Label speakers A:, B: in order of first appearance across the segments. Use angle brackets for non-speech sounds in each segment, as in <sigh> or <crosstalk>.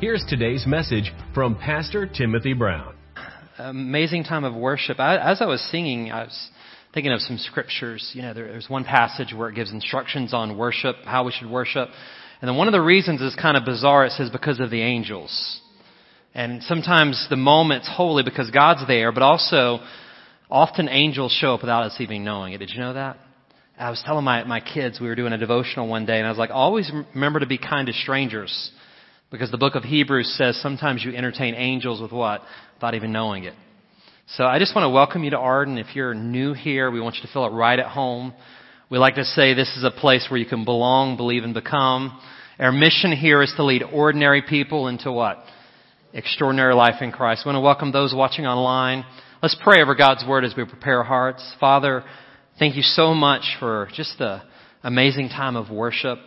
A: Here's today's message from Pastor Timothy Brown.
B: Amazing time of worship. I, as I was singing, I was thinking of some scriptures. You know, there, there's one passage where it gives instructions on worship, how we should worship. And then one of the reasons is kind of bizarre. It says because of the angels. And sometimes the moment's holy because God's there, but also often angels show up without us even knowing it. Did you know that? I was telling my, my kids, we were doing a devotional one day, and I was like, always remember to be kind to strangers. Because the book of Hebrews says sometimes you entertain angels with what? Without even knowing it. So I just want to welcome you to Arden. If you're new here, we want you to feel it right at home. We like to say this is a place where you can belong, believe, and become. Our mission here is to lead ordinary people into what? Extraordinary life in Christ. We want to welcome those watching online. Let's pray over God's Word as we prepare our hearts. Father, thank you so much for just the amazing time of worship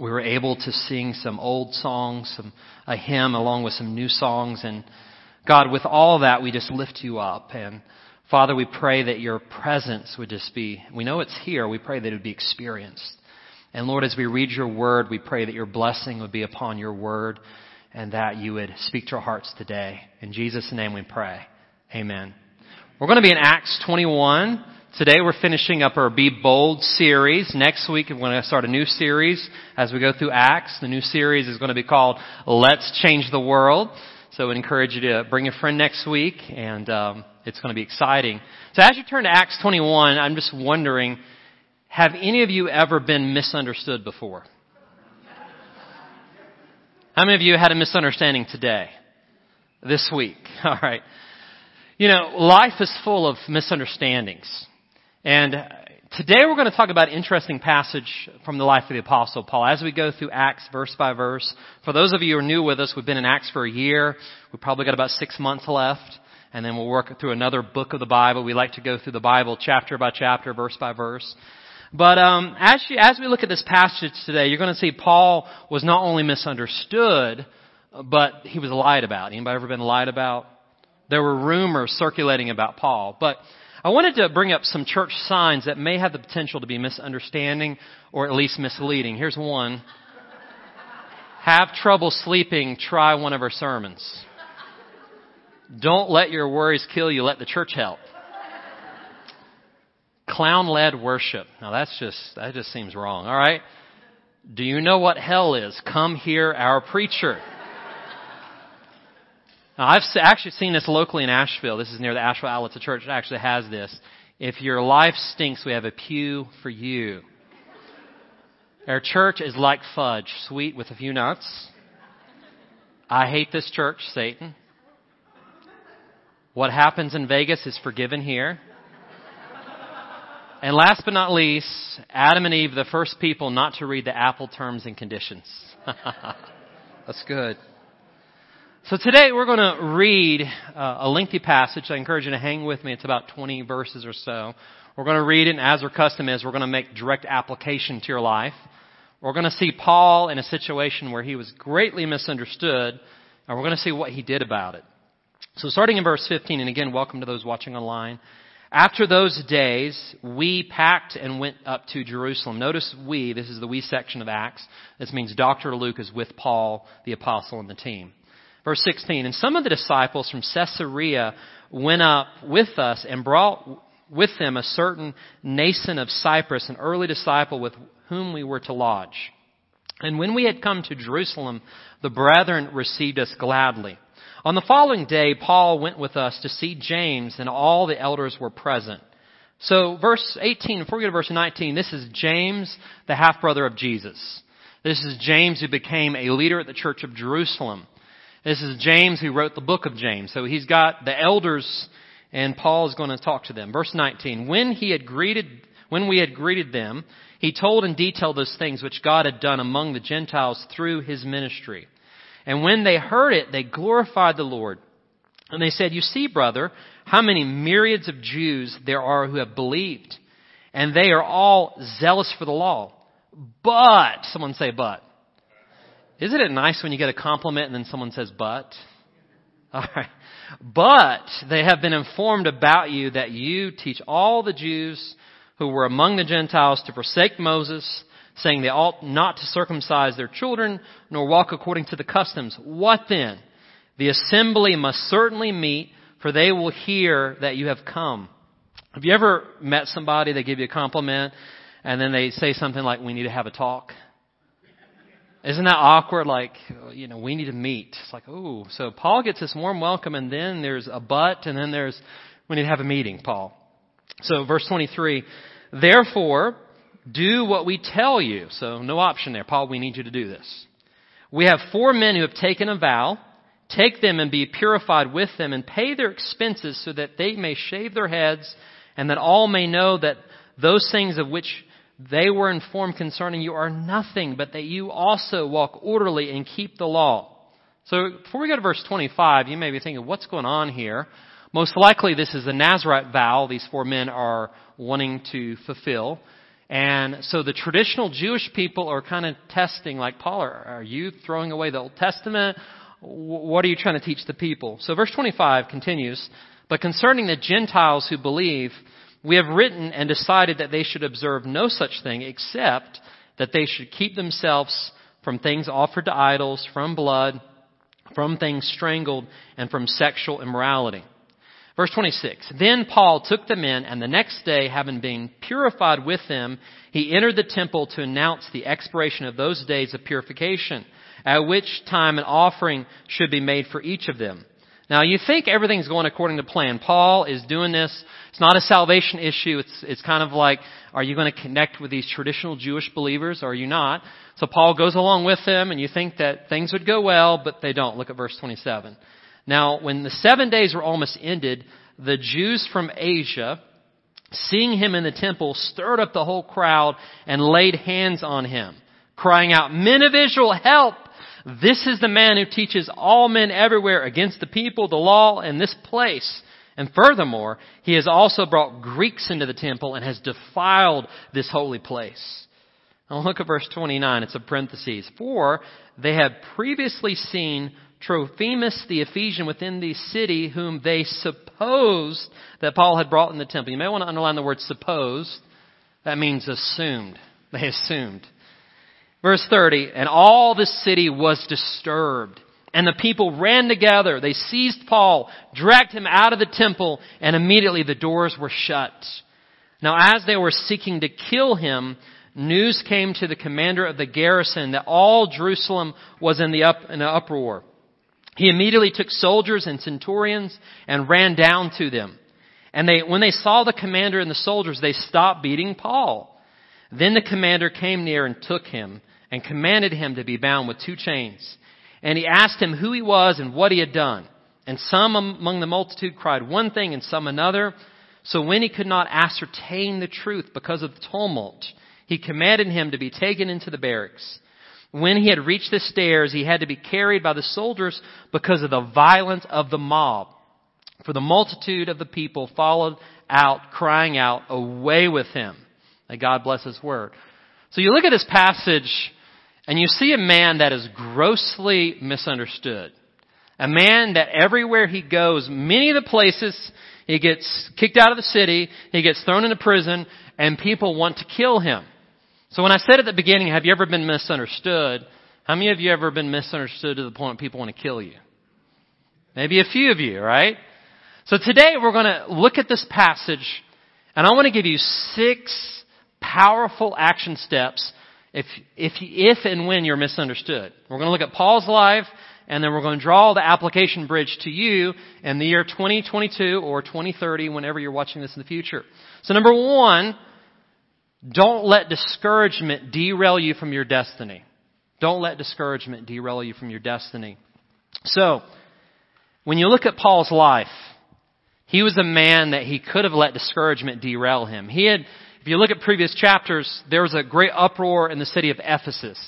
B: we were able to sing some old songs, some a hymn along with some new songs and God, with all that, we just lift you up. And Father, we pray that your presence would just be, we know it's here, we pray that it would be experienced. And Lord, as we read your word, we pray that your blessing would be upon your word and that you would speak to our hearts today. In Jesus' name we pray. Amen. We're going to be in Acts 21. Today we're finishing up our Be Bold series. Next week we're going to start a new series as we go through Acts. The new series is going to be called Let's Change the World. So I encourage you to bring a friend next week and um, it's going to be exciting. So as you turn to Acts 21, I'm just wondering, have any of you ever been misunderstood before? How many of you had a misunderstanding today? This week? <laughs> Alright. You know, life is full of misunderstandings. And today we're going to talk about an interesting passage from the life of the apostle Paul as we go through Acts verse by verse. For those of you who are new with us, we've been in Acts for a year. We've probably got about six months left. And then we'll work through another book of the Bible. We like to go through the Bible chapter by chapter, verse by verse. But um, as, you, as we look at this passage today, you're going to see Paul was not only misunderstood, but he was lied about. Anybody ever been lied about? There were rumors circulating about Paul. But I wanted to bring up some church signs that may have the potential to be misunderstanding or at least misleading. Here's one. Have trouble sleeping, try one of our sermons. Don't let your worries kill you, let the church help. Clown led worship. Now that's just, that just seems wrong, alright? Do you know what hell is? Come hear our preacher. Now, I've actually seen this locally in Asheville. This is near the Asheville Outlets. The church actually has this. If your life stinks, we have a pew for you. Our church is like fudge, sweet with a few nuts. I hate this church, Satan. What happens in Vegas is forgiven here. And last but not least, Adam and Eve, the first people not to read the Apple terms and conditions. <laughs> That's good. So today we're going to read uh, a lengthy passage. I encourage you to hang with me. It's about 20 verses or so. We're going to read it, and as our custom is, we're going to make direct application to your life. We're going to see Paul in a situation where he was greatly misunderstood, and we're going to see what he did about it. So starting in verse 15, and again, welcome to those watching online. After those days, we packed and went up to Jerusalem. Notice we, this is the we section of Acts. This means Dr. Luke is with Paul, the apostle, and the team. Verse 16, and some of the disciples from Caesarea went up with us and brought with them a certain Mnason of Cyprus, an early disciple with whom we were to lodge. And when we had come to Jerusalem, the brethren received us gladly. On the following day, Paul went with us to see James, and all the elders were present. So, verse 18, before we get to verse 19, this is James, the half brother of Jesus. This is James who became a leader at the church of Jerusalem. This is James who wrote the book of James. So he's got the elders and Paul is going to talk to them. Verse 19. When he had greeted, when we had greeted them, he told in detail those things which God had done among the Gentiles through his ministry. And when they heard it, they glorified the Lord And they said, You see, brother, how many myriads of Jews there are who have believed, and they are all zealous for the law. But, someone say but. Isn't it nice when you get a compliment and then someone says but? Alright. But they have been informed about you that you teach all the Jews who were among the Gentiles to forsake Moses, saying they ought not to circumcise their children, nor walk according to the customs. What then? The assembly must certainly meet, for they will hear that you have come. Have you ever met somebody, they give you a compliment, and then they say something like, we need to have a talk? Isn't that awkward? Like, you know, we need to meet. It's like, oh, so Paul gets this warm welcome and then there's a but and then there's, we need to have a meeting, Paul. So verse 23, therefore, do what we tell you. So no option there. Paul, we need you to do this. We have four men who have taken a vow Take them and be purified with them and pay their expenses so that they may shave their heads and that all may know that those things of which they were informed concerning you are nothing, but that you also walk orderly and keep the law. So before we go to verse 25, you may be thinking, what's going on here? Most likely this is the Nazarite vow these four men are wanting to fulfill. And so the traditional Jewish people are kind of testing, like, Paul, are, are you throwing away the Old Testament? what are you trying to teach the people? So verse 25 continues, but concerning the Gentiles who believe, we have written and decided that they should observe no such thing except that they should keep themselves from things offered to idols, from blood, from things strangled, and from sexual immorality. Verse 26. Then Paul took them in, and the next day, having been purified with them, he entered the temple to announce the expiration of those days of purification at which time an offering should be made for each of them. Now you think everything's going according to plan. Paul is doing this. It's not a salvation issue. It's, it's kind of like, are you going to connect with these traditional Jewish believers or are you not? So Paul goes along with them and you think that things would go well, but they don't. Look at verse 27. Now, when the seven days were almost ended, the Jews from Asia, seeing him in the temple, stirred up the whole crowd and laid hands on him, crying out, Men of Israel, help! This is the man who teaches all men everywhere against the people, the law, and this place. And furthermore, he has also brought Greeks into the temple and has defiled this holy place. Now look at verse 29. It's a parenthesis. For they had previously seen Trophimus the Ephesian within the city whom they supposed that Paul had brought in the temple. You may want to underline the word supposed. That means assumed. They assumed. Verse 30, and all the city was disturbed. And the people ran together. They seized Paul, dragged him out of the temple, and immediately the doors were shut. Now as they were seeking to kill him, news came to the commander of the garrison that all Jerusalem was in the up, in an uproar. He immediately took soldiers and centurions and ran down to them. And they, when they saw the commander and the soldiers, they stopped beating Paul. Then the commander came near and took him and commanded him to be bound with two chains. And he asked him who he was and what he had done. And some among the multitude cried one thing and some another. So when he could not ascertain the truth because of the tumult, he commanded him to be taken into the barracks. When he had reached the stairs, he had to be carried by the soldiers because of the violence of the mob. For the multitude of the people followed out, crying out, away with him. May God bless his word. So you look at this passage and you see a man that is grossly misunderstood. A man that everywhere he goes, many of the places, he gets kicked out of the city, he gets thrown into prison, and people want to kill him. So when I said at the beginning, have you ever been misunderstood? How many of you ever been misunderstood to the point people want to kill you? Maybe a few of you, right? So today we're going to look at this passage, and I want to give you six powerful action steps if, if, if and when you're misunderstood. We're going to look at Paul's life, and then we're going to draw the application bridge to you in the year 2022 or 2030, whenever you're watching this in the future. So number one, don't let discouragement derail you from your destiny. Don't let discouragement derail you from your destiny. So, when you look at Paul's life, he was a man that he could have let discouragement derail him. He had if you look at previous chapters, there was a great uproar in the city of Ephesus.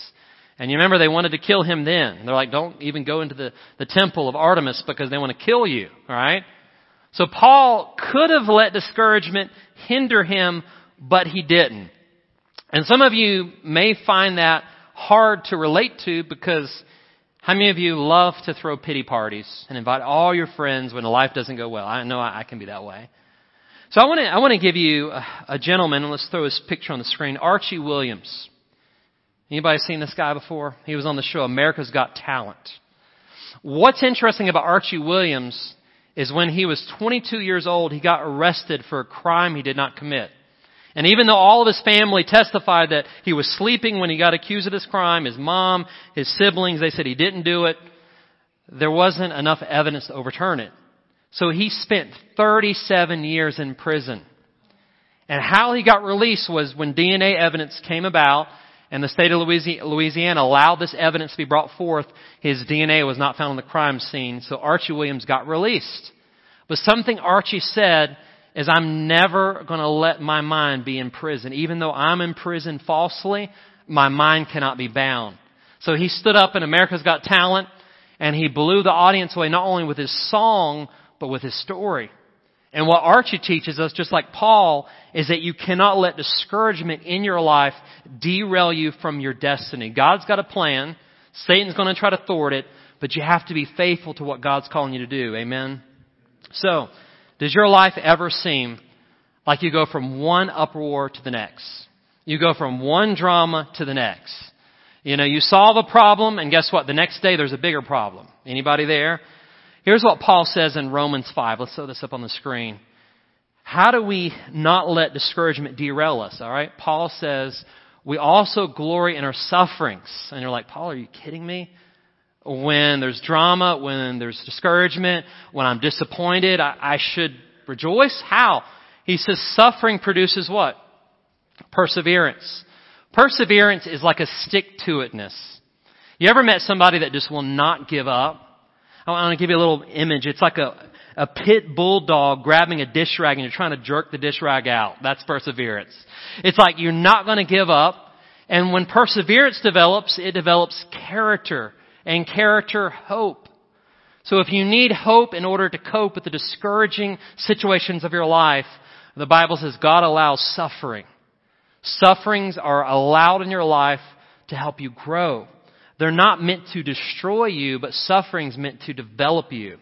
B: And you remember they wanted to kill him then. They're like, don't even go into the, the temple of Artemis because they want to kill you, alright? So Paul could have let discouragement hinder him, but he didn't. And some of you may find that hard to relate to because how many of you love to throw pity parties and invite all your friends when life doesn't go well? I know I can be that way. So I want to, I want to give you a, a gentleman, let's throw his picture on the screen, Archie Williams. Anybody seen this guy before? He was on the show America's Got Talent. What's interesting about Archie Williams is when he was 22 years old, he got arrested for a crime he did not commit. And even though all of his family testified that he was sleeping when he got accused of this crime, his mom, his siblings, they said he didn't do it, there wasn't enough evidence to overturn it. So he spent 37 years in prison. And how he got released was when DNA evidence came about and the state of Louisiana allowed this evidence to be brought forth, his DNA was not found on the crime scene, so Archie Williams got released. But something Archie said is, I'm never going to let my mind be in prison. Even though I'm in prison falsely, my mind cannot be bound. So he stood up in America's Got Talent, and he blew the audience away not only with his song, but with his story. And what Archie teaches us, just like Paul, is that you cannot let discouragement in your life derail you from your destiny. God's got a plan. Satan's going to try to thwart it, but you have to be faithful to what God's calling you to do. Amen? So, does your life ever seem like you go from one uproar to the next? You go from one drama to the next. You know, you solve a problem and guess what? The next day there's a bigger problem. Anybody there? Here's what Paul says in Romans 5. Let's throw this up on the screen. How do we not let discouragement derail us? All right. Paul says, we also glory in our sufferings. And you're like, Paul, are you kidding me? When there's drama, when there's discouragement, when I'm disappointed, I, I should rejoice. How? He says suffering produces what? Perseverance. Perseverance is like a stick to itness. You ever met somebody that just will not give up? I want to give you a little image. It's like a, a pit bulldog grabbing a dish rag and you're trying to jerk the dish rag out. That's perseverance. It's like you're not going to give up. And when perseverance develops, it develops character and character hope. So if you need hope in order to cope with the discouraging situations of your life, the Bible says God allows suffering. Sufferings are allowed in your life to help you grow. They're not meant to destroy you, but suffering's meant to develop you.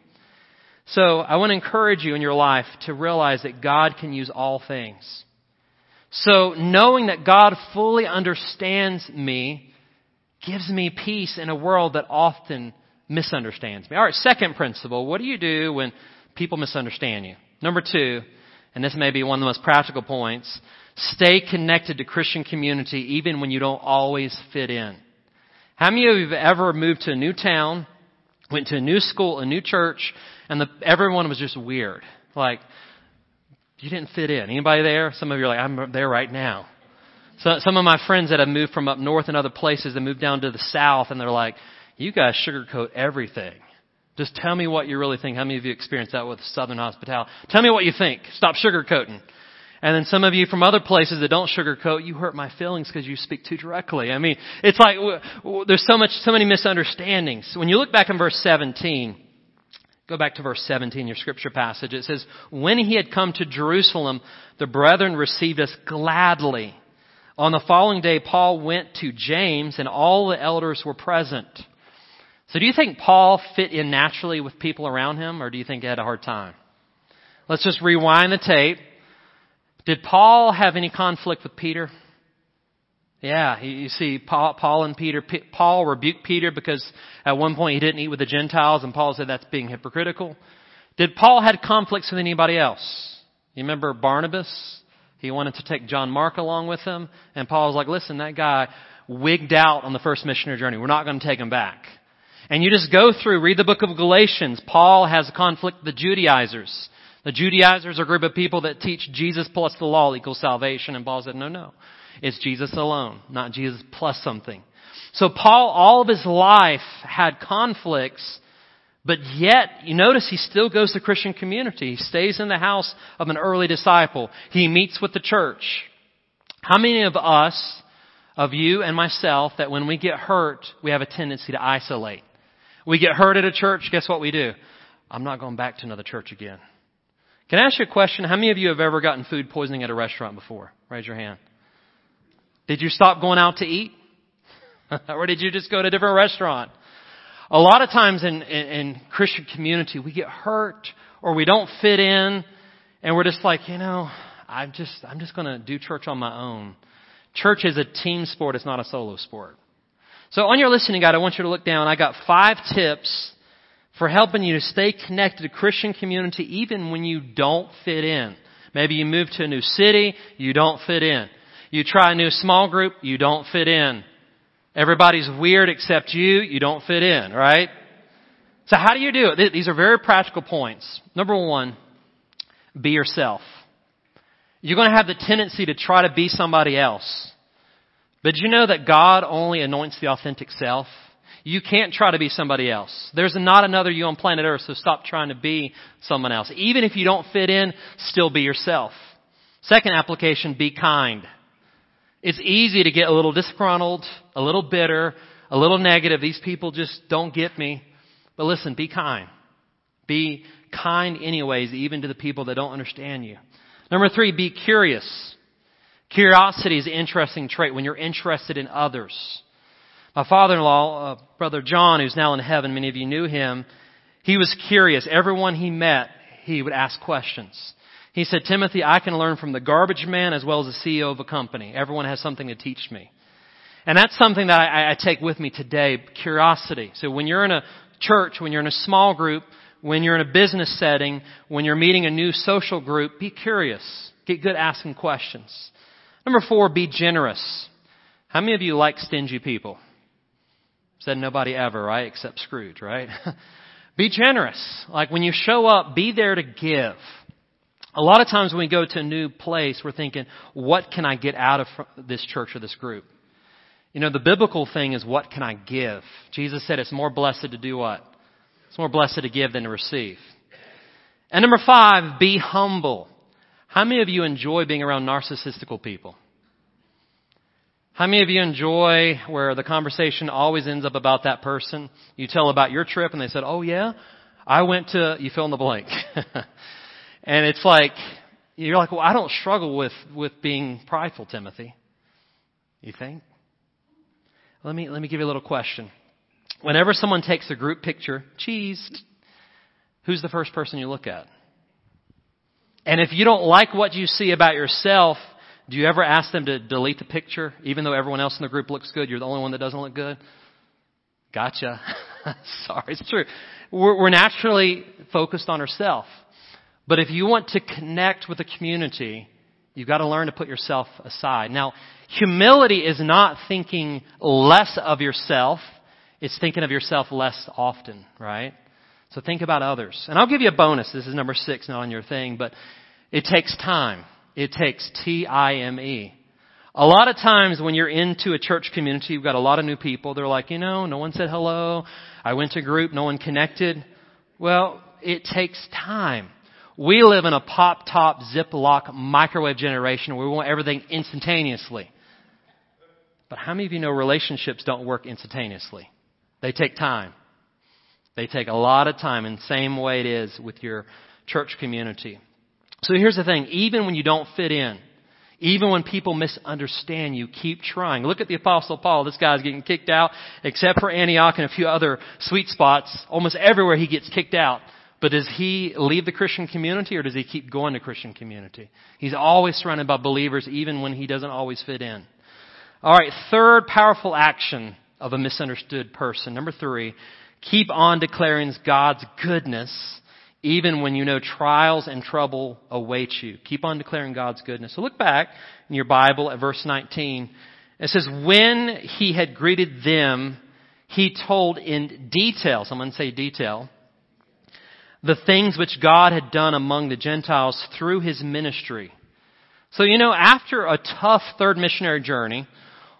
B: So I want to encourage you in your life to realize that God can use all things. So knowing that God fully understands me gives me peace in a world that often misunderstands me. Alright, second principle. What do you do when people misunderstand you? Number two, and this may be one of the most practical points, stay connected to Christian community even when you don't always fit in. How many of you have ever moved to a new town, went to a new school, a new church, and the, everyone was just weird? Like, you didn't fit in. Anybody there? Some of you are like, I'm there right now. So, some of my friends that have moved from up north and other places that moved down to the south, and they're like, you guys sugarcoat everything. Just tell me what you really think. How many of you experienced that with Southern hospitality? Tell me what you think. Stop sugarcoating. And then some of you from other places that don't sugarcoat, you hurt my feelings because you speak too directly. I mean, it's like there's so much, so many misunderstandings. When you look back in verse 17, go back to verse 17, your scripture passage. It says, "When he had come to Jerusalem, the brethren received us gladly. On the following day, Paul went to James, and all the elders were present." So, do you think Paul fit in naturally with people around him, or do you think he had a hard time? Let's just rewind the tape. Did Paul have any conflict with Peter? Yeah, you see, Paul, Paul and Peter, Paul rebuked Peter because at one point he didn't eat with the Gentiles, and Paul said that's being hypocritical. Did Paul had conflicts with anybody else? You remember Barnabas? He wanted to take John Mark along with him, and Paul was like, listen, that guy wigged out on the first missionary journey. We're not going to take him back. And you just go through, read the book of Galatians. Paul has a conflict with the Judaizers. The Judaizers are a group of people that teach Jesus plus the law equals salvation, and Paul said, no, no. It's Jesus alone, not Jesus plus something. So Paul, all of his life, had conflicts, but yet, you notice he still goes to Christian community. He stays in the house of an early disciple. He meets with the church. How many of us of you and myself that when we get hurt, we have a tendency to isolate. We get hurt at a church, guess what we do? I'm not going back to another church again. Can I ask you a question? How many of you have ever gotten food poisoning at a restaurant before? Raise your hand. Did you stop going out to eat? <laughs> or did you just go to a different restaurant? A lot of times in, in, in Christian community, we get hurt or we don't fit in and we're just like, you know, I'm just, I'm just going to do church on my own. Church is a team sport. It's not a solo sport. So on your listening guide, I want you to look down. I got five tips for helping you to stay connected to Christian community even when you don't fit in. Maybe you move to a new city, you don't fit in. You try a new small group, you don't fit in. Everybody's weird except you, you don't fit in, right? So how do you do it? These are very practical points. Number one, be yourself. You're going to have the tendency to try to be somebody else. But you know that God only anoints the authentic self? You can't try to be somebody else. There's not another you on planet Earth, so stop trying to be someone else. Even if you don't fit in, still be yourself. Second application, be kind. It's easy to get a little disgruntled, a little bitter, a little negative. These people just don't get me. But listen, be kind. Be kind anyways, even to the people that don't understand you. Number three, be curious. Curiosity is an interesting trait when you're interested in others. My father-in-law, uh, brother John, who's now in heaven, many of you knew him, he was curious. Everyone he met, he would ask questions. He said, Timothy, I can learn from the garbage man as well as the CEO of a company. Everyone has something to teach me. And that's something that I, I take with me today, curiosity. So when you're in a church, when you're in a small group, when you're in a business setting, when you're meeting a new social group, be curious. Get good at asking questions. Number four, be generous. How many of you like stingy people? Said nobody ever, right? Except Scrooge, right? <laughs> be generous. Like when you show up, be there to give. A lot of times when we go to a new place, we're thinking, what can I get out of this church or this group? You know, the biblical thing is what can I give? Jesus said it's more blessed to do what? It's more blessed to give than to receive. And number five, be humble. How many of you enjoy being around narcissistical people? How many of you enjoy where the conversation always ends up about that person? You tell about your trip and they said, oh yeah, I went to, you fill in the blank. <laughs> and it's like, you're like, well, I don't struggle with, with being prideful, Timothy. You think? Let me, let me give you a little question. Whenever someone takes a group picture, cheese, who's the first person you look at? And if you don't like what you see about yourself, do you ever ask them to delete the picture, even though everyone else in the group looks good? You're the only one that doesn't look good? Gotcha. <laughs> Sorry, it's true. We're, we're naturally focused on ourselves. But if you want to connect with the community, you've got to learn to put yourself aside. Now, humility is not thinking less of yourself it's thinking of yourself less often, right? So think about others. And I'll give you a bonus. This is number six, not on your thing, but it takes time. It takes T-I-M-E. A lot of times when you're into a church community, you've got a lot of new people. They're like, you know, no one said hello. I went to group, no one connected. Well, it takes time. We live in a pop top Ziploc microwave generation where we want everything instantaneously. But how many of you know relationships don't work instantaneously? They take time. They take a lot of time, and same way it is with your church community. So here's the thing, even when you don't fit in, even when people misunderstand you, keep trying. Look at the apostle Paul. This guy's getting kicked out, except for Antioch and a few other sweet spots. Almost everywhere he gets kicked out. But does he leave the Christian community or does he keep going to Christian community? He's always surrounded by believers even when he doesn't always fit in. Alright, third powerful action of a misunderstood person. Number three, keep on declaring God's goodness even when you know trials and trouble await you. Keep on declaring God's goodness. So look back in your Bible at verse 19. It says, when he had greeted them, he told in detail, someone say detail, the things which God had done among the Gentiles through his ministry. So you know, after a tough third missionary journey,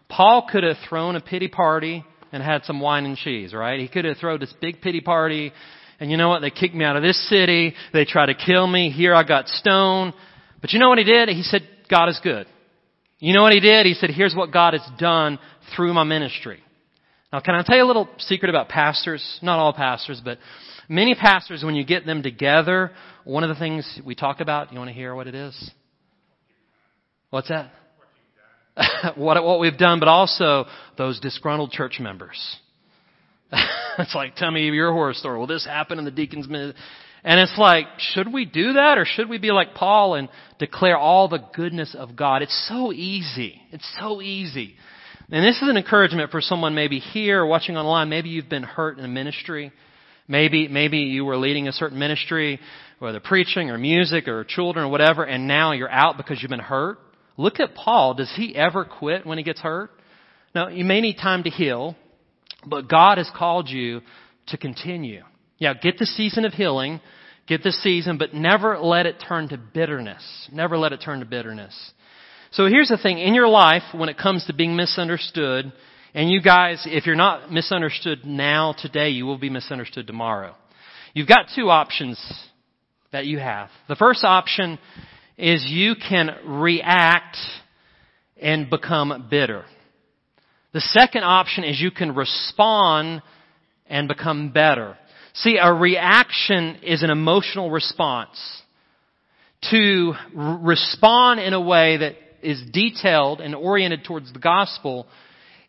B: Paul could have thrown a pity party and had some wine and cheese, right? He could have thrown this big pity party and you know what? They kicked me out of this city. They tried to kill me. Here I got stoned. But you know what he did? He said, God is good. You know what he did? He said, here's what God has done through my ministry. Now, can I tell you a little secret about pastors? Not all pastors, but many pastors, when you get them together, one of the things we talk about, you want to hear what it is? What's that? <laughs> what, what we've done, but also those disgruntled church members. <laughs> <laughs> it's like, tell me your horror story. Well, this happened in the deacon's. And it's like, should we do that or should we be like Paul and declare all the goodness of God? It's so easy. It's so easy. And this is an encouragement for someone maybe here watching online. Maybe you've been hurt in a ministry. Maybe, maybe you were leading a certain ministry, whether preaching or music or children or whatever, and now you're out because you've been hurt. Look at Paul. Does he ever quit when he gets hurt? Now, you may need time to heal, but God has called you to continue. Yeah, get the season of healing, get the season, but never let it turn to bitterness. Never let it turn to bitterness. So here's the thing. In your life, when it comes to being misunderstood, and you guys, if you're not misunderstood now, today, you will be misunderstood tomorrow. You've got two options that you have. The first option is you can react and become bitter. The second option is you can respond and become better. See, a reaction is an emotional response. To respond in a way that is detailed and oriented towards the gospel,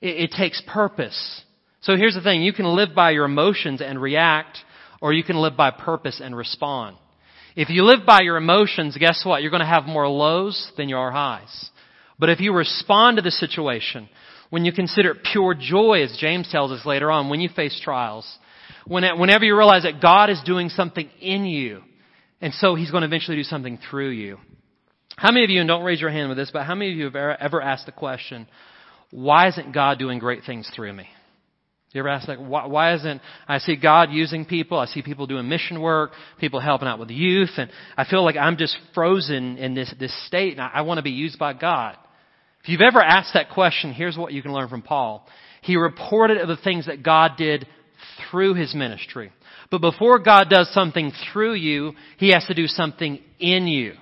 B: it, it takes purpose. So here's the thing. You can live by your emotions and react, or you can live by purpose and respond. If you live by your emotions, guess what? You're going to have more lows than your highs. But if you respond to the situation, when you consider it pure joy, as James tells us later on, when you face trials, whenever you realize that God is doing something in you, and so He's going to eventually do something through you. How many of you, and don't raise your hand with this, but how many of you have ever ever asked the question, why isn't God doing great things through me? You ever ask that? Why, why isn't I see God using people? I see people doing mission work, people helping out with youth, and I feel like I'm just frozen in this this state, and I, I want to be used by God. If you've ever asked that question, here's what you can learn from Paul. He reported of the things that God did through his ministry. But before God does something through you, he has to do something in you.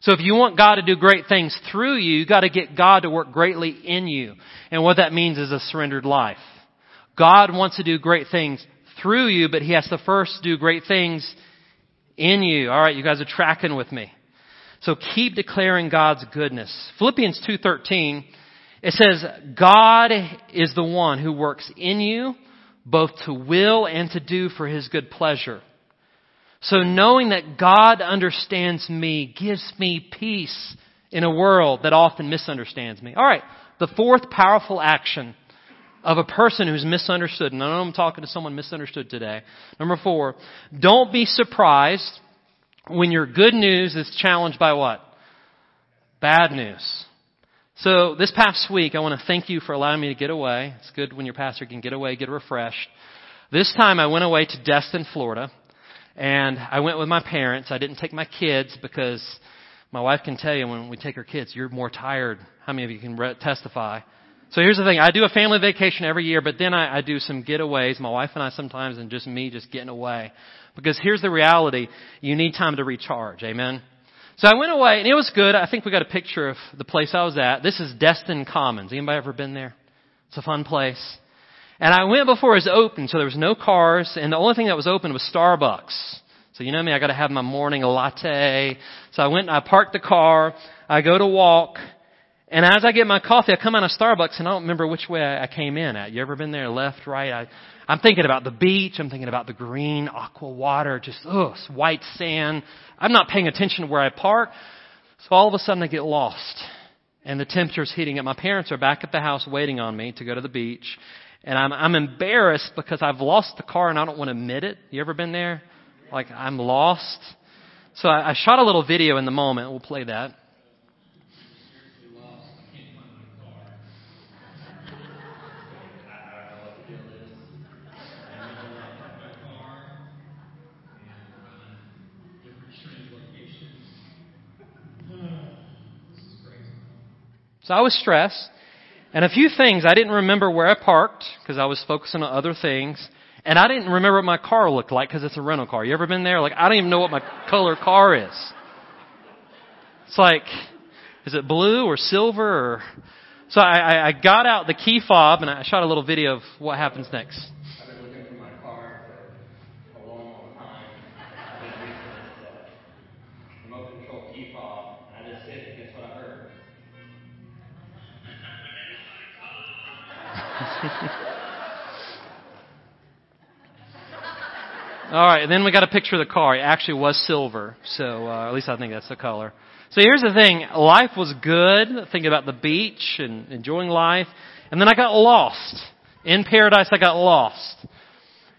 B: So if you want God to do great things through you, you gotta get God to work greatly in you. And what that means is a surrendered life. God wants to do great things through you, but He has to first do great things in you. Alright, you guys are tracking with me. So keep declaring God's goodness. Philippians 2.13, it says, God is the one who works in you, both to will and to do for His good pleasure. So knowing that God understands me gives me peace in a world that often misunderstands me. Alright, the fourth powerful action of a person who's misunderstood, and I know I'm talking to someone misunderstood today. Number four, don't be surprised when your good news is challenged by what? Bad news. So this past week, I want to thank you for allowing me to get away. It's good when your pastor can get away, get refreshed. This time I went away to Destin, Florida. And I went with my parents. I didn't take my kids because my wife can tell you when we take our kids, you're more tired. How many of you can re- testify? So here's the thing. I do a family vacation every year, but then I, I do some getaways. My wife and I sometimes, and just me just getting away. Because here's the reality. You need time to recharge. Amen? So I went away and it was good. I think we got a picture of the place I was at. This is Destin Commons. Anybody ever been there? It's a fun place. And I went before it was open, so there was no cars, and the only thing that was open was Starbucks. So you know me, I gotta have my morning latte. So I went and I parked the car, I go to walk, and as I get my coffee, I come out of Starbucks and I don't remember which way I came in at. You ever been there, left, right? I, I'm thinking about the beach, I'm thinking about the green aqua water, just, ugh, white sand. I'm not paying attention to where I park. So all of a sudden I get lost. And the temperature's heating up. My parents are back at the house waiting on me to go to the beach. And I'm, I'm embarrassed because I've lost the car and I don't want to admit it. You ever been there? Like, I'm lost. So I, I shot a little video in the moment. We'll play that. I was stressed. And a few things, I didn't remember where I parked because I was focusing on other things. And I didn't remember what my car looked like because it's a rental car. You ever been there? Like, I don't even know what my color car is. It's like, Is it blue or silver or? So I, I got out the key fob and I shot a little video of what happens next. All right, and then we got a picture of the car. It actually was silver, so uh, at least I think that's the color. So here's the thing: life was good. Thinking about the beach and enjoying life, and then I got lost in paradise. I got lost,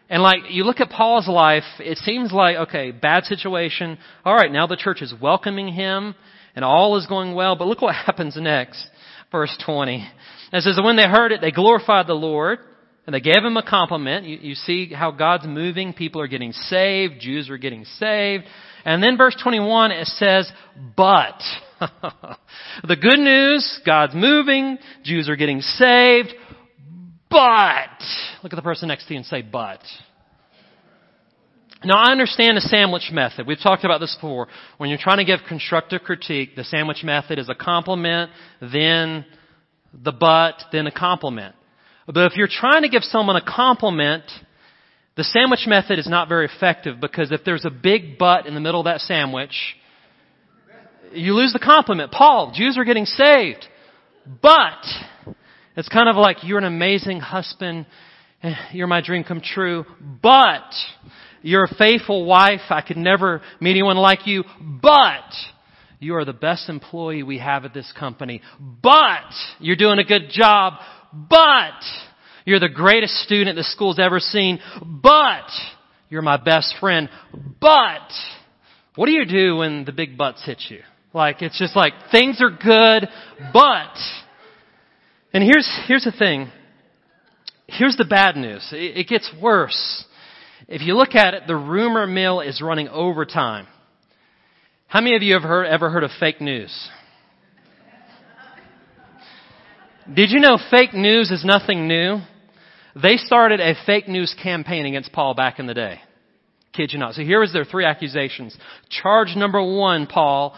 B: and like you look at Paul's life, it seems like okay, bad situation. All right, now the church is welcoming him, and all is going well. But look what <laughs> happens next, verse twenty. It says, "When they heard it, they glorified the Lord." And they gave him a compliment. You, you, see how God's moving. People are getting saved. Jews are getting saved. And then verse 21, it says, but. <laughs> the good news, God's moving. Jews are getting saved. But. Look at the person next to you and say, but. Now I understand the sandwich method. We've talked about this before. When you're trying to give constructive critique, the sandwich method is a compliment, then the but, then a compliment. But if you're trying to give someone a compliment, the sandwich method is not very effective because if there's a big butt in the middle of that sandwich, you lose the compliment. Paul, Jews are getting saved. But, it's kind of like you're an amazing husband. Eh, you're my dream come true. But, you're a faithful wife. I could never meet anyone like you. But, you are the best employee we have at this company. But, you're doing a good job. But you're the greatest student the school's ever seen. But you're my best friend. But what do you do when the big butts hit you? Like it's just like things are good, but and here's here's the thing. Here's the bad news. It, it gets worse. If you look at it, the rumor mill is running overtime. How many of you have heard, ever heard of fake news? Did you know fake news is nothing new? They started a fake news campaign against Paul back in the day. Kid you not. So here is their three accusations. Charge number one, Paul,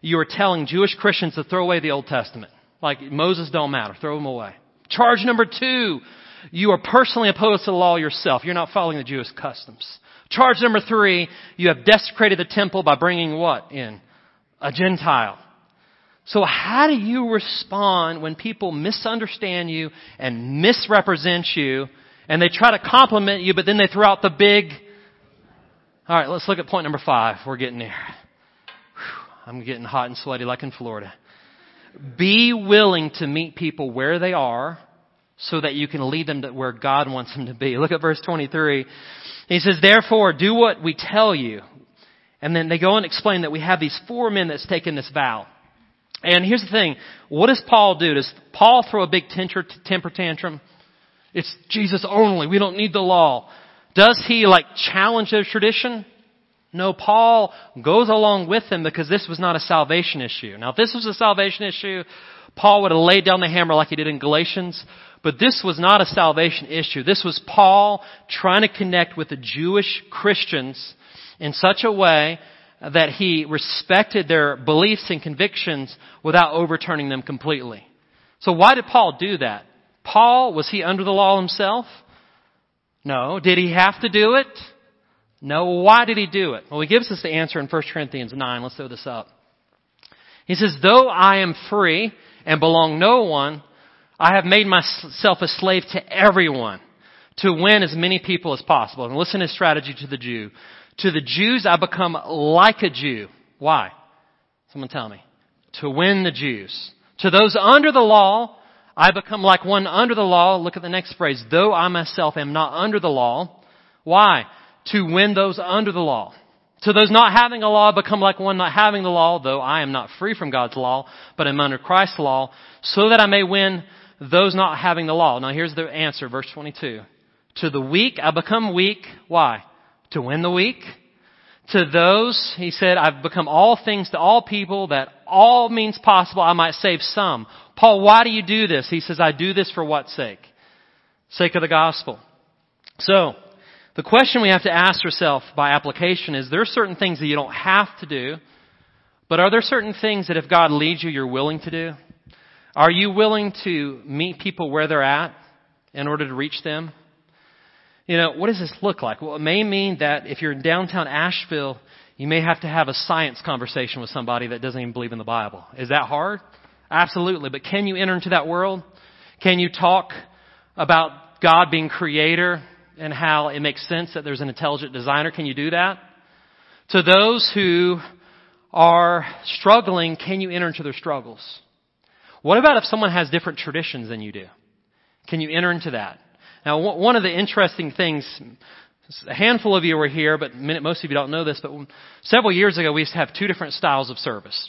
B: you are telling Jewish Christians to throw away the Old Testament. Like Moses don't matter. Throw them away. Charge number two, you are personally opposed to the law yourself. You're not following the Jewish customs. Charge number three, you have desecrated the temple by bringing what in? A Gentile. So how do you respond when people misunderstand you and misrepresent you and they try to compliment you, but then they throw out the big, all right, let's look at point number five. We're getting there. I'm getting hot and sweaty like in Florida. Be willing to meet people where they are so that you can lead them to where God wants them to be. Look at verse 23. He says, therefore, do what we tell you. And then they go and explain that we have these four men that's taken this vow. And here's the thing. What does Paul do? Does Paul throw a big temper tantrum? It's Jesus only. We don't need the law. Does he like challenge their tradition? No, Paul goes along with them because this was not a salvation issue. Now, if this was a salvation issue, Paul would have laid down the hammer like he did in Galatians. But this was not a salvation issue. This was Paul trying to connect with the Jewish Christians in such a way that he respected their beliefs and convictions without overturning them completely. So why did Paul do that? Paul, was he under the law himself? No. Did he have to do it? No. Why did he do it? Well, he gives us the answer in 1 Corinthians 9. Let's throw this up. He says, though I am free and belong no one, I have made myself a slave to everyone to win as many people as possible. And listen to his strategy to the Jew. To the Jews, I become like a Jew. Why? Someone tell me. To win the Jews. To those under the law, I become like one under the law. Look at the next phrase. Though I myself am not under the law. Why? To win those under the law. To those not having a law, I become like one not having the law, though I am not free from God's law, but am under Christ's law, so that I may win those not having the law. Now here's the answer, verse 22. To the weak, I become weak. Why? To win the weak. To those, he said, I've become all things to all people that all means possible I might save some. Paul, why do you do this? He says, I do this for what sake? Sake of the gospel. So, the question we have to ask ourselves by application is there are certain things that you don't have to do, But are there certain things that if God leads you, you're willing to do? Are you willing to meet people where they're at in order to reach them? You know, what does this look like? Well, it may mean that if you're in downtown Asheville, you may have to have a science conversation with somebody that doesn't even believe in the Bible. Is that hard? Absolutely. But can you enter into that world? Can you talk about God being creator and how it makes sense that there's an intelligent designer? Can you do that? To those who are struggling, can you enter into their struggles? What about if someone has different traditions than you do? Can you enter into that? Now, one of the interesting things, a handful of you were here, but most of you don't know this, but several years ago we used to have two different styles of service.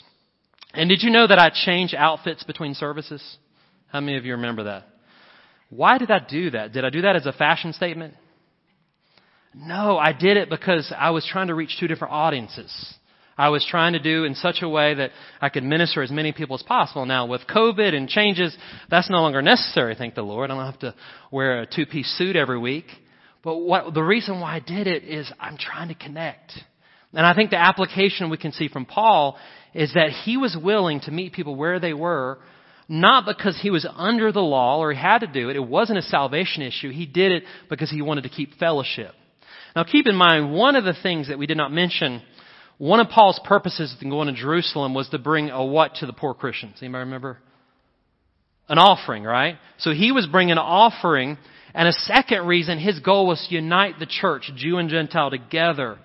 B: And did you know that I changed outfits between services? How many of you remember that? Why did I do that? Did I do that as a fashion statement? No, I did it because I was trying to reach two different audiences. I was trying to do in such a way that I could minister as many people as possible. Now, with COVID and changes, that's no longer necessary, thank the Lord. I don't have to wear a two piece suit every week. But what, the reason why I did it is I'm trying to connect. And I think the application we can see from Paul is that he was willing to meet people where they were, not because he was under the law or he had to do it. It wasn't a salvation issue. He did it because he wanted to keep fellowship. Now keep in mind, one of the things that we did not mention, one of Paul's purposes in going to Jerusalem was to bring a what to the poor Christians? Anybody remember? An offering, right? So he was bringing an offering, and a second reason, his goal was to unite the church, Jew and Gentile, together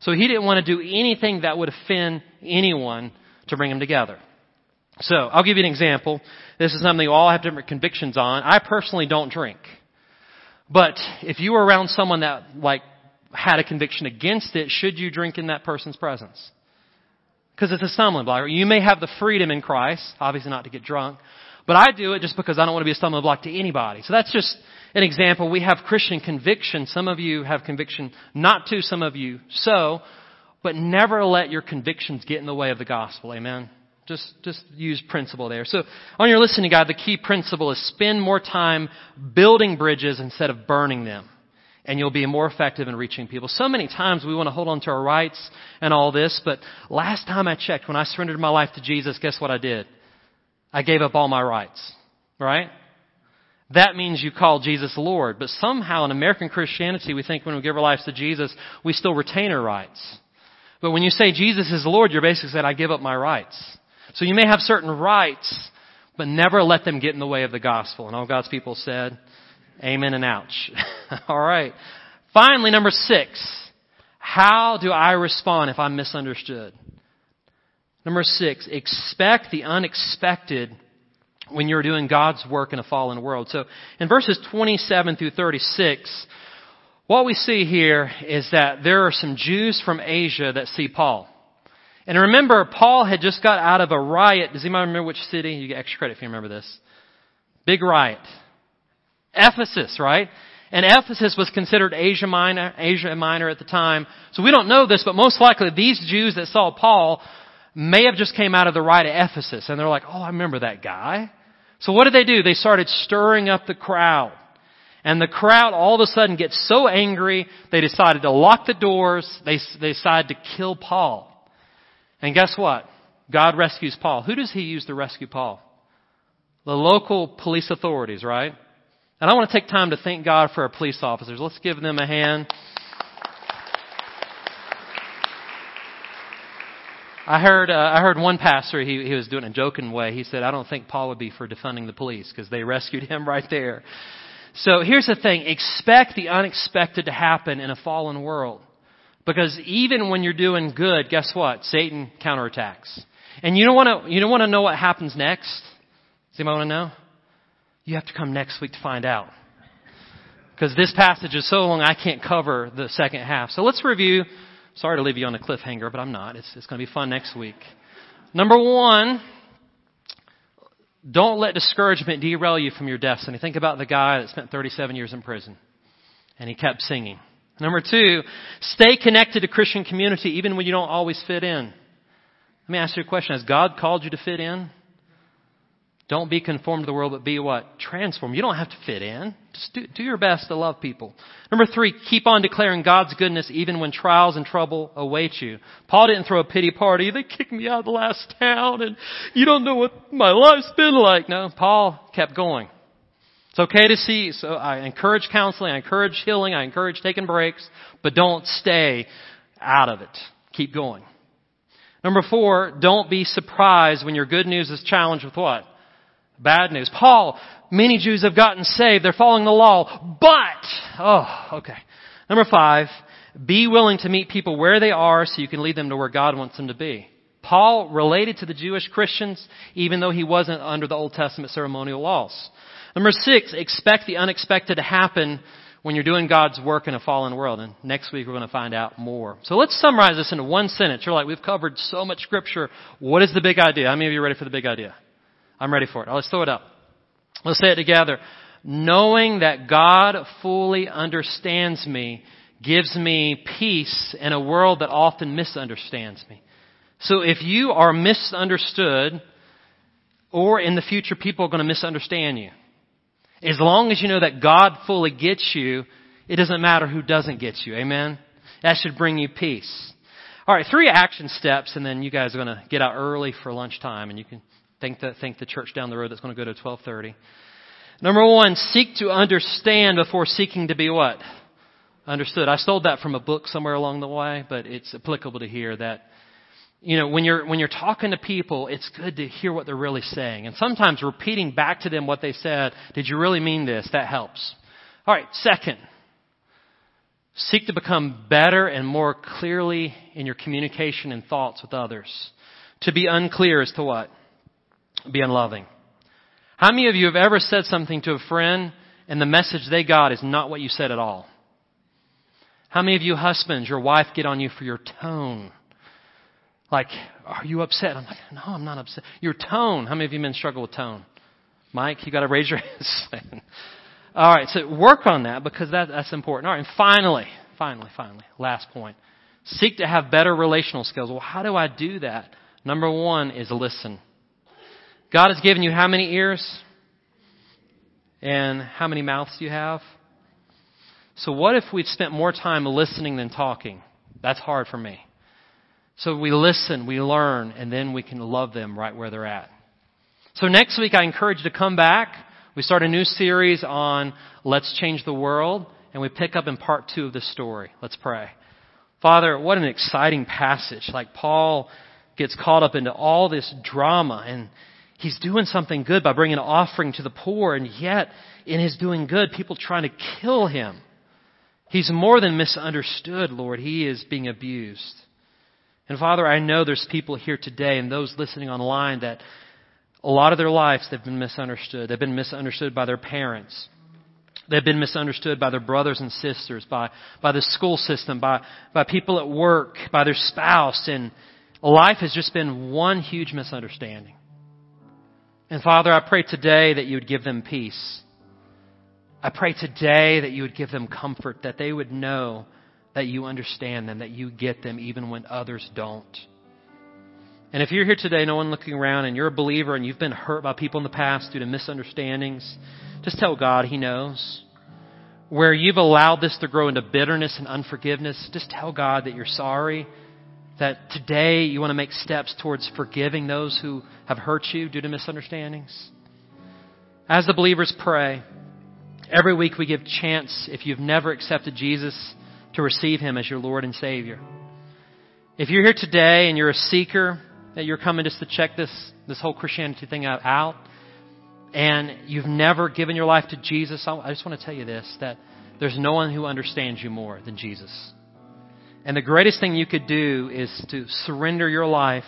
B: so he didn't want to do anything that would offend anyone to bring them together. So I'll give you an example. This is something you all have different convictions on. I personally don't drink. But if you were around someone that like had a conviction against it, should you drink in that person's presence? Because it's a stumbling block. You may have the freedom in Christ, obviously not to get drunk, but I do it just because I don't want to be a stumbling block to anybody. So that's just an example. We have Christian conviction. Some of you have conviction not to, some of you so, but never let your convictions get in the way of the gospel. Amen. Just, just use principle there. So on your listening guide, the key principle is spend more time building bridges instead of burning them. And you'll be more effective in reaching people. So many times we want to hold on to our rights and all this, but last time I checked, when I surrendered my life to Jesus, guess what I did? I gave up all my rights. Right? That means you call Jesus Lord. But somehow in American Christianity, we think when we give our lives to Jesus, we still retain our rights. But when you say Jesus is Lord, you're basically saying, I give up my rights. So you may have certain rights, but never let them get in the way of the gospel. And all God's people said, Amen and ouch. <laughs> all right. Finally, number six. How do I respond if I'm misunderstood? Number six, expect the unexpected when you're doing God's work in a fallen world. So in verses 27 through 36, what we see here is that there are some Jews from Asia that see Paul. And remember, Paul had just got out of a riot. Does anybody remember which city? You get extra credit if you remember this. Big riot. Ephesus, right? And Ephesus was considered Asia Minor, Asia Minor at the time. So we don't know this, but most likely these Jews that saw Paul may have just came out of the rite of Ephesus and they're like, oh, I remember that guy. So what did they do? They started stirring up the crowd. And the crowd all of a sudden gets so angry, they decided to lock the doors. They, they decided to kill Paul. And guess what? God rescues Paul. Who does he use to rescue Paul? The local police authorities, right? And I want to take time to thank God for our police officers. Let's give them a hand. I heard, uh, I heard one pastor, he, he was doing a joking way. He said, I don't think Paul would be for defunding the police because they <laughs> rescued him right there. So here's the thing. Expect the unexpected to happen in a fallen world. Because even when you're doing good, guess what? Satan counterattacks. And you don't want to, you don't want to know what happens next? Does anybody want to know? You have to come next week to find out. Because this passage is so long, I can't cover the second half. So let's review Sorry to leave you on a cliffhanger, but I'm not. It's, it's going to be fun next week. Number one, don't let discouragement derail you from your destiny. Think about the guy that spent 37 years in prison and he kept singing. Number two, stay connected to Christian community even when you don't always fit in. Let me ask you a question. Has God called you to fit in? Don't be conformed to the world, but be what? Transformed. You don't have to fit in. Just do, do your best to love people. Number three, keep on declaring God's goodness even when trials and trouble await you. Paul didn't throw a pity party. They kicked me out of the last town and you don't know what my life's been like. No, Paul kept going. It's okay to see, so I encourage counseling, I encourage healing, I encourage taking breaks, but don't stay out of it. Keep going. Number four, don't be surprised when your good news is challenged with what? Bad news. Paul, many Jews have gotten saved. They're following the law. But, oh, okay. Number five, be willing to meet people where they are so you can lead them to where God wants them to be. Paul related to the Jewish Christians even though he wasn't under the Old Testament ceremonial laws. Number six, expect the unexpected to happen when you're doing God's work in a fallen world. And next week we're going to find out more. So let's summarize this into one sentence. You're like, we've covered so much scripture. What is the big idea? How many of you are ready for the big idea? I'm ready for it. Let's throw it up. Let's say it together. Knowing that God fully understands me gives me peace in a world that often misunderstands me. So if you are misunderstood, or in the future people are going to misunderstand you, as long as you know that God fully gets you, it doesn't matter who doesn't get you. Amen? That should bring you peace. All right, three action steps, and then you guys are going to get out early for lunchtime, and you can thank the, the church down the road that's going to go to 1230. Number one, seek to understand before seeking to be what? Understood. I stole that from a book somewhere along the way, but it's applicable to here that you know, when you're, when you're talking to people, it's good to hear what they're really saying. And sometimes repeating back to them what they said, did you really mean this? That helps. Alright, second. Seek to become better and more clearly in your communication and thoughts with others. To be unclear as to what? Be unloving. How many of you have ever said something to a friend and the message they got is not what you said at all? How many of you husbands, your wife get on you for your tone? Like, are you upset? I'm like, no, I'm not upset. Your tone. How many of you men struggle with tone? Mike, you got to raise your <laughs> hand. All right, so work on that because that, that's important. All right, and finally, finally, finally, last point. Seek to have better relational skills. Well, how do I do that? Number one is listen. God has given you how many ears? And how many mouths do you have? So what if we'd spent more time listening than talking? That's hard for me. So we listen, we learn, and then we can love them right where they're at. So next week I encourage you to come back. We start a new series on Let's Change the World, and we pick up in part two of the story. Let's pray. Father, what an exciting passage. Like Paul gets caught up into all this drama and he's doing something good by bringing an offering to the poor and yet in his doing good, people trying to kill him. He's more than misunderstood, Lord. He is being abused. And Father, I know there's people here today and those listening online that a lot of their lives they've been misunderstood. They've been misunderstood by their parents. They've been misunderstood by their brothers and sisters, by, by the school system, by, by people at work, by their spouse, and life has just been one huge misunderstanding. And Father, I pray today that you would give them peace. I pray today that you would give them comfort, that they would know that you understand them, that you get them even when others don't. And if you're here today, no one looking around, and you're a believer and you've been hurt by people in the past due to misunderstandings, just tell God He knows. Where you've allowed this to grow into bitterness and unforgiveness, just tell God that you're sorry. That today you want to make steps towards forgiving those who have hurt you due to misunderstandings. As the believers pray, every week we give chance if you've never accepted Jesus to receive Him as your Lord and Savior. If you're here today and you're a seeker, that you're coming just to check this, this whole Christianity thing out, and you've never given your life to Jesus, I just want to tell you this, that there's no one who understands you more than Jesus. And the greatest thing you could do is to surrender your life,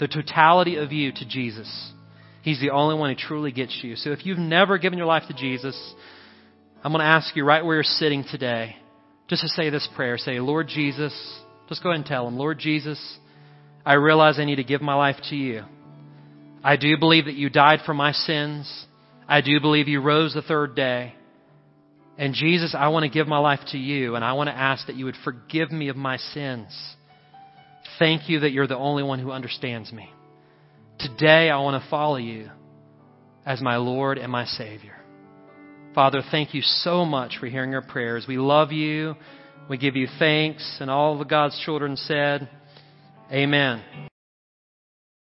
B: the totality of you to Jesus. He's the only one who truly gets you. So if you've never given your life to Jesus, I'm going to ask you right where you're sitting today just to say this prayer. Say, Lord Jesus, just go ahead and tell him, Lord Jesus, I realize I need to give my life to you. I do believe that you died for my sins. I do believe you rose the third day. And Jesus, I want to give my life to you, and I want to ask that you would forgive me of my sins. Thank you that you're the only one who understands me. Today, I want to follow you. as my Lord and my Savior. Father, thank you so much for hearing our prayers. We love you. We give you thanks. And all of God's children said, Amen.